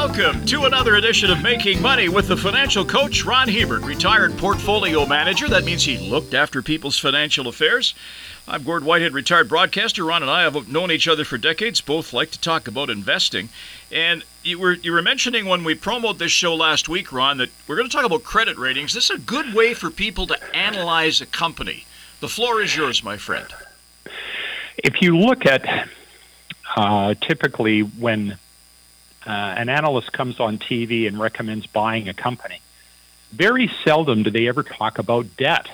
welcome to another edition of Making Money with the financial coach Ron Hebert, retired portfolio manager. That means he looked after people's financial affairs. I'm Gord Whitehead, retired broadcaster. Ron and I have known each other for decades, both like to talk about investing. And you were you were mentioning when we promoted this show last week, Ron, that we're going to talk about credit ratings. This is a good way for people to analyze a company. The floor is yours, my friend. If you look at uh, typically when uh, an analyst comes on TV and recommends buying a company, very seldom do they ever talk about debt.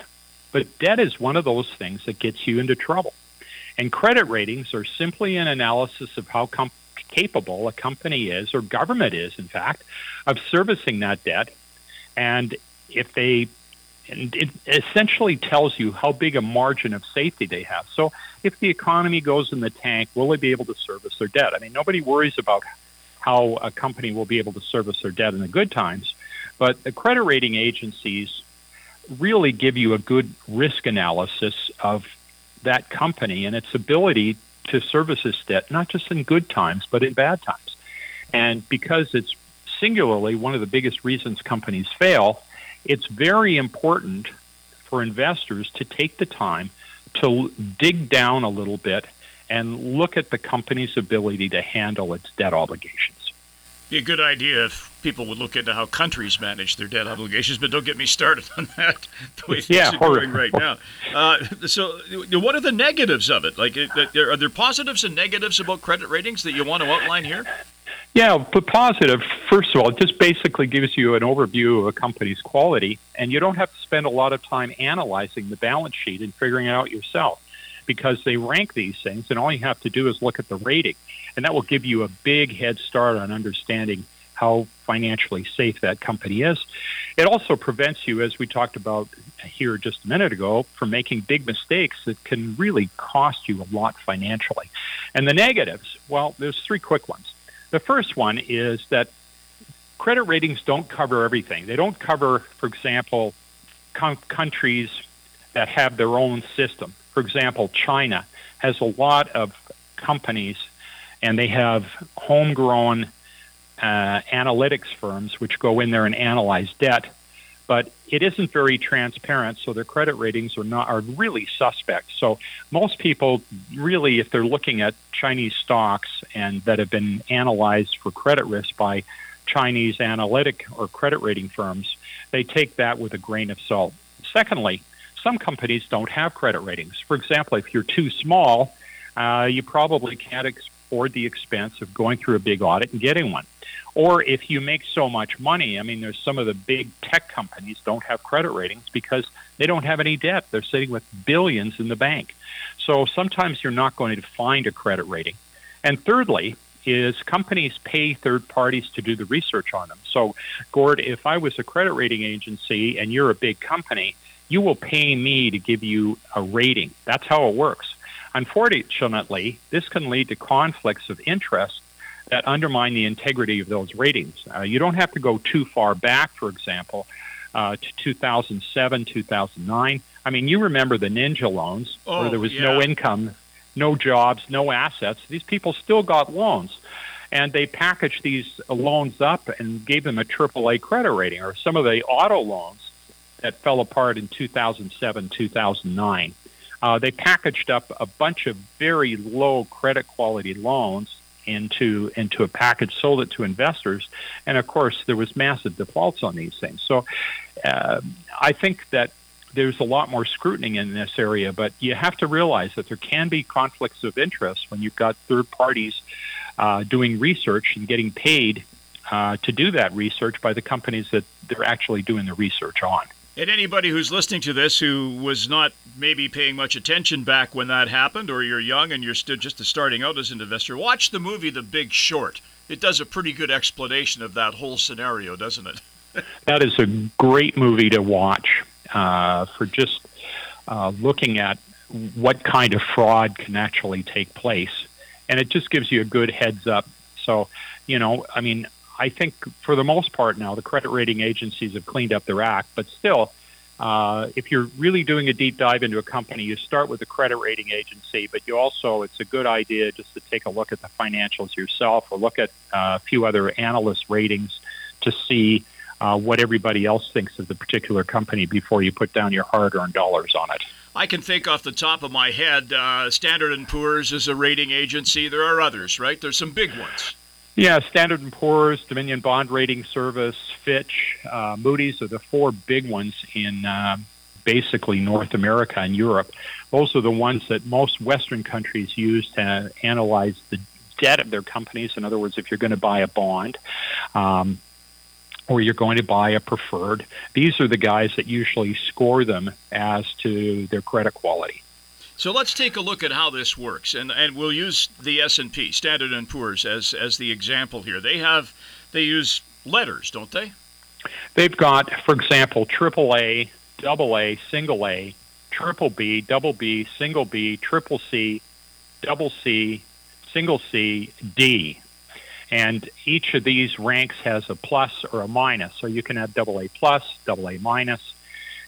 But debt is one of those things that gets you into trouble. And credit ratings are simply an analysis of how com- capable a company is, or government is, in fact, of servicing that debt. And if they, and it essentially tells you how big a margin of safety they have. So if the economy goes in the tank, will they be able to service their debt? I mean, nobody worries about how a company will be able to service their debt in the good times, but the credit rating agencies really give you a good risk analysis of that company and its ability to service its debt, not just in good times, but in bad times. And because it's singularly one of the biggest reasons companies fail, it's very important for investors to take the time to dig down a little bit and look at the company's ability to handle its debt obligations be a good idea if people would look into how countries manage their debt obligations, but don't get me started on that. The way yeah, things are going right now. Uh, so, what are the negatives of it? Like, are there positives and negatives about credit ratings that you want to outline here? Yeah, but positive. First of all, it just basically gives you an overview of a company's quality, and you don't have to spend a lot of time analyzing the balance sheet and figuring it out yourself because they rank these things, and all you have to do is look at the rating and that will give you a big head start on understanding how financially safe that company is. It also prevents you, as we talked about here just a minute ago, from making big mistakes that can really cost you a lot financially. And the negatives, well, there's three quick ones. The first one is that credit ratings don't cover everything. They don't cover, for example, com- countries that have their own system. For example, China has a lot of companies and they have homegrown uh, analytics firms which go in there and analyze debt. But it isn't very transparent, so their credit ratings are not are really suspect. So most people really, if they're looking at Chinese stocks and that have been analyzed for credit risk by Chinese analytic or credit rating firms, they take that with a grain of salt. Secondly, some companies don't have credit ratings. For example, if you're too small, uh, you probably can't afford the expense of going through a big audit and getting one. Or if you make so much money, I mean, there's some of the big tech companies don't have credit ratings because they don't have any debt. They're sitting with billions in the bank. So sometimes you're not going to find a credit rating. And thirdly, is companies pay third parties to do the research on them. So, Gord, if I was a credit rating agency and you're a big company, you will pay me to give you a rating. That's how it works. Unfortunately, this can lead to conflicts of interest that undermine the integrity of those ratings. Uh, you don't have to go too far back, for example, uh, to 2007, 2009. I mean, you remember the ninja loans oh, where there was yeah. no income, no jobs, no assets. These people still got loans. And they packaged these loans up and gave them a AAA credit rating, or some of the auto loans that fell apart in 2007, 2009. Uh, they packaged up a bunch of very low credit quality loans into into a package, sold it to investors, and of course there was massive defaults on these things. So uh, I think that there's a lot more scrutiny in this area, but you have to realize that there can be conflicts of interest when you've got third parties uh, doing research and getting paid uh, to do that research by the companies that they're actually doing the research on. And anybody who's listening to this who was not maybe paying much attention back when that happened, or you're young and you're still just starting out as an investor, watch the movie The Big Short. It does a pretty good explanation of that whole scenario, doesn't it? that is a great movie to watch uh, for just uh, looking at what kind of fraud can actually take place. And it just gives you a good heads up. So, you know, I mean, I think for the most part now, the credit rating agencies have cleaned up their act, but still, uh, if you're really doing a deep dive into a company, you start with the credit rating agency, but you also, it's a good idea just to take a look at the financials yourself or look at uh, a few other analyst ratings to see uh, what everybody else thinks of the particular company before you put down your hard-earned dollars on it. I can think off the top of my head, uh, Standard & Poor's is a rating agency. There are others, right? There's some big ones. Yeah, Standard and Poor's, Dominion Bond Rating Service, Fitch, uh, Moody's are the four big ones in uh, basically North America and Europe. Those are the ones that most Western countries use to analyze the debt of their companies. In other words, if you're going to buy a bond, um, or you're going to buy a preferred. These are the guys that usually score them as to their credit quality. So let's take a look at how this works, and and we'll use the S and P, Standard and Poor's, as as the example here. They have they use letters, don't they? They've got, for example, triple A, double A, single A, triple B, double B, single B, triple C, double C, single C, D. And each of these ranks has a plus or a minus. So you can have double A plus, double A minus.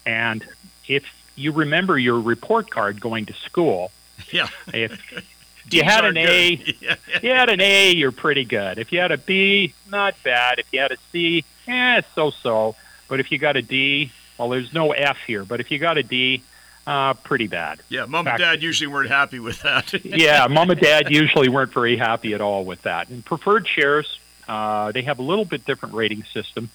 And if you remember your report card going to school. Yeah. If you had an A, you had an A, you're pretty good. If you had a B, not bad. If you had a C, eh, so so. But if you got a D, well, there's no F here. But if you got a D, uh, pretty bad. Yeah, mom and dad usually weren't happy with that. yeah, mom and dad usually weren't very happy at all with that. And preferred shares, uh, they have a little bit different rating system.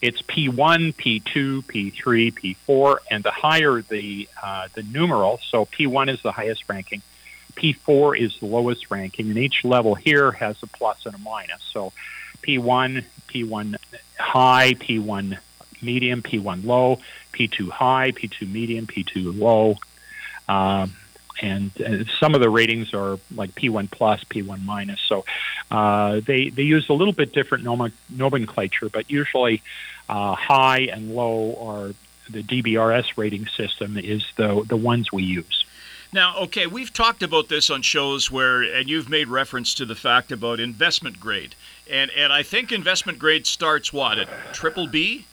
It's P1, P2, P3, P4, and the higher the uh, the numeral, so P1 is the highest ranking, P4 is the lowest ranking, and each level here has a plus and a minus. So P1, P1 high, P1 medium, P1 low, P2 high, P2 medium, P2 low. Um, and, and, some of the ratings are like P1 plus, P1 minus. So uh, they they use a little bit different nomenclature, but usually uh, high and low are the DBRS rating system is the the ones we use. Now, okay, we've talked about this on shows where, and you've made reference to the fact about investment grade, and and I think investment grade starts what at triple B.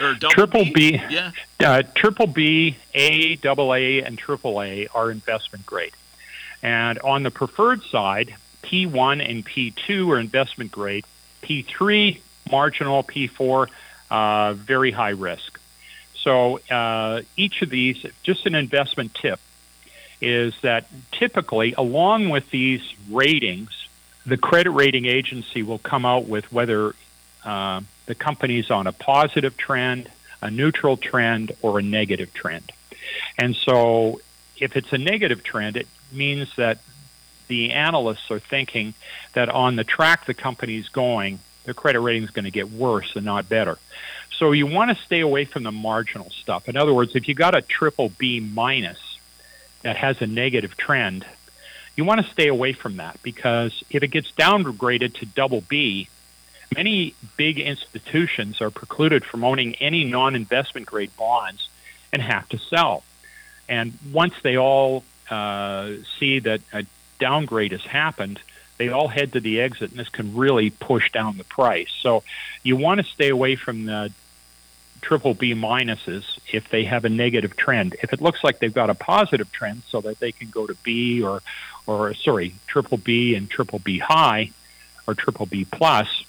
Or triple B, B yeah. Uh, triple B, A, double A, and triple A are investment grade. And on the preferred side, P1 and P2 are investment grade. P3, marginal. P4, uh, very high risk. So uh, each of these, just an investment tip, is that typically, along with these ratings, the credit rating agency will come out with whether uh, the company's on a positive trend, a neutral trend, or a negative trend. And so if it's a negative trend, it means that the analysts are thinking that on the track the company's going, their credit rating is going to get worse and not better. So you want to stay away from the marginal stuff. In other words, if you got a triple B minus that has a negative trend, you want to stay away from that because if it gets downgraded to double B, Many big institutions are precluded from owning any non investment grade bonds and have to sell. And once they all uh, see that a downgrade has happened, they all head to the exit, and this can really push down the price. So you want to stay away from the triple B minuses if they have a negative trend. If it looks like they've got a positive trend, so that they can go to B or, or sorry, triple B and triple B high or triple B plus,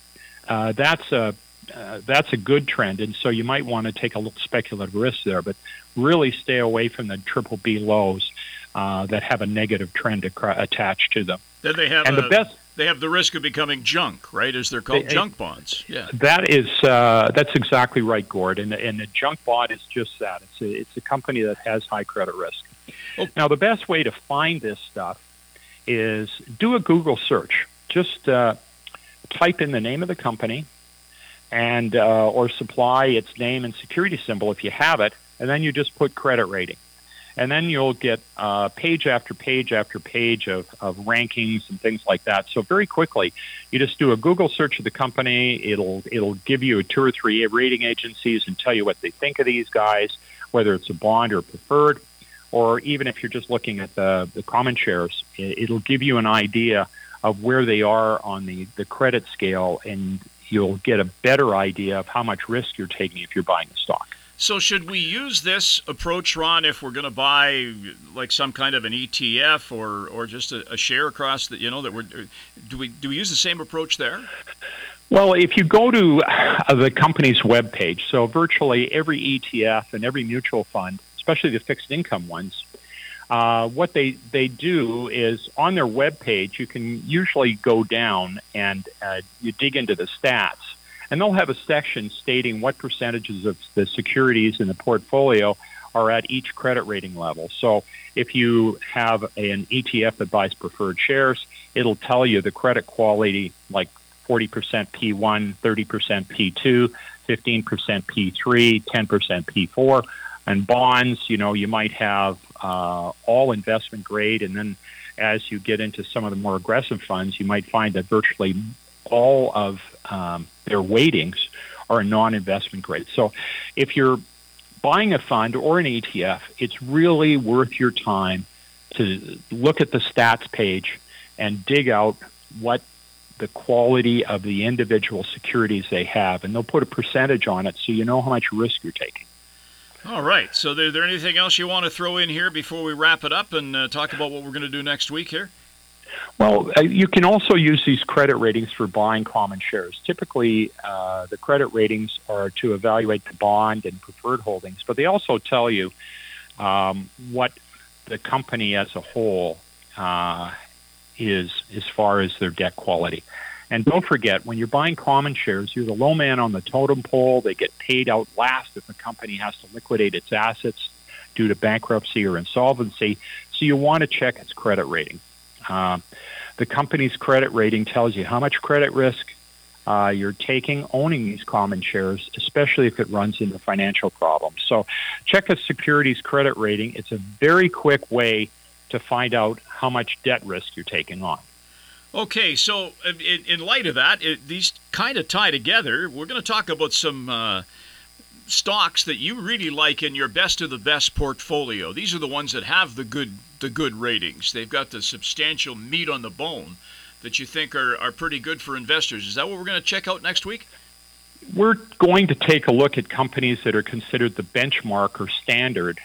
uh, that's a uh, that's a good trend, and so you might want to take a little speculative risk there, but really stay away from the triple B lows uh, that have a negative trend attached to them. Then they have and a, the best. They have the risk of becoming junk, right? As they're called, they, junk bonds. Yeah, that is uh, that's exactly right, Gord. And, and a junk bond is just that. It's a, it's a company that has high credit risk. Okay. Now, the best way to find this stuff is do a Google search. Just uh, type in the name of the company and uh, or supply its name and security symbol if you have it, and then you just put credit rating. And then you'll get uh, page after page after page of, of rankings and things like that. So very quickly, you just do a Google search of the company. It'll it'll give you two or three rating agencies and tell you what they think of these guys, whether it's a bond or preferred, or even if you're just looking at the the common shares, it'll give you an idea of where they are on the, the credit scale, and you'll get a better idea of how much risk you're taking if you're buying the stock. So, should we use this approach, Ron, if we're going to buy like some kind of an ETF or, or just a, a share across that you know, that we're do we do we use the same approach there? Well, if you go to uh, the company's webpage, so virtually every ETF and every mutual fund, especially the fixed income ones, uh, what they, they do is on their webpage, you can usually go down and uh, you dig into the stats. And they'll have a section stating what percentages of the securities in the portfolio are at each credit rating level. So if you have an ETF that buys preferred shares, it'll tell you the credit quality, like 40% P1, 30% P2, 15% P3, 10% P4. And bonds, you know, you might have uh, all investment grade, and then as you get into some of the more aggressive funds, you might find that virtually all of um, their weightings are non-investment grade. So, if you're buying a fund or an ETF, it's really worth your time to look at the stats page and dig out what the quality of the individual securities they have, and they'll put a percentage on it so you know how much risk you're taking. All right. So, is there anything else you want to throw in here before we wrap it up and uh, talk about what we're going to do next week here? Well, uh, you can also use these credit ratings for buying common shares. Typically, uh, the credit ratings are to evaluate the bond and preferred holdings, but they also tell you um, what the company as a whole uh, is as far as their debt quality. And don't forget, when you're buying common shares, you're the low man on the totem pole. They get paid out last if a company has to liquidate its assets due to bankruptcy or insolvency. So you want to check its credit rating. Uh, the company's credit rating tells you how much credit risk uh, you're taking owning these common shares, especially if it runs into financial problems. So check a security's credit rating. It's a very quick way to find out how much debt risk you're taking on. Okay, so in, in light of that, it, these kind of tie together. We're going to talk about some uh, stocks that you really like in your best of the best portfolio. These are the ones that have the good the good ratings. They've got the substantial meat on the bone that you think are, are pretty good for investors. Is that what we're going to check out next week? We're going to take a look at companies that are considered the benchmark or standard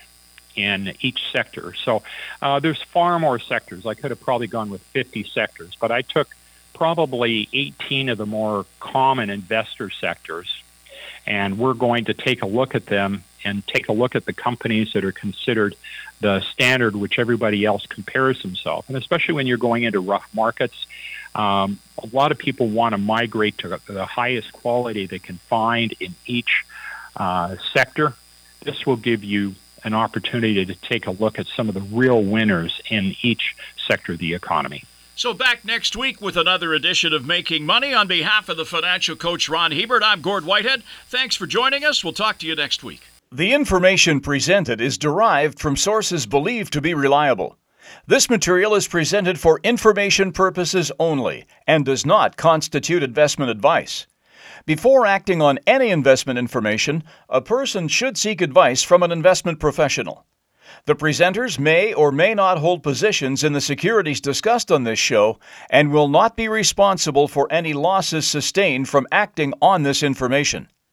in each sector. So uh, there's far more sectors. I could have probably gone with 50 sectors, but I took probably 18 of the more common investor sectors, and we're going to take a look at them and take a look at the companies that are considered the standard which everybody else compares themselves. And especially when you're going into rough markets, um, a lot of people want to migrate to the highest quality they can find in each uh, sector. This will give you an opportunity to take a look at some of the real winners in each sector of the economy. So, back next week with another edition of Making Money. On behalf of the financial coach Ron Hebert, I'm Gord Whitehead. Thanks for joining us. We'll talk to you next week. The information presented is derived from sources believed to be reliable. This material is presented for information purposes only and does not constitute investment advice. Before acting on any investment information, a person should seek advice from an investment professional. The presenters may or may not hold positions in the securities discussed on this show and will not be responsible for any losses sustained from acting on this information.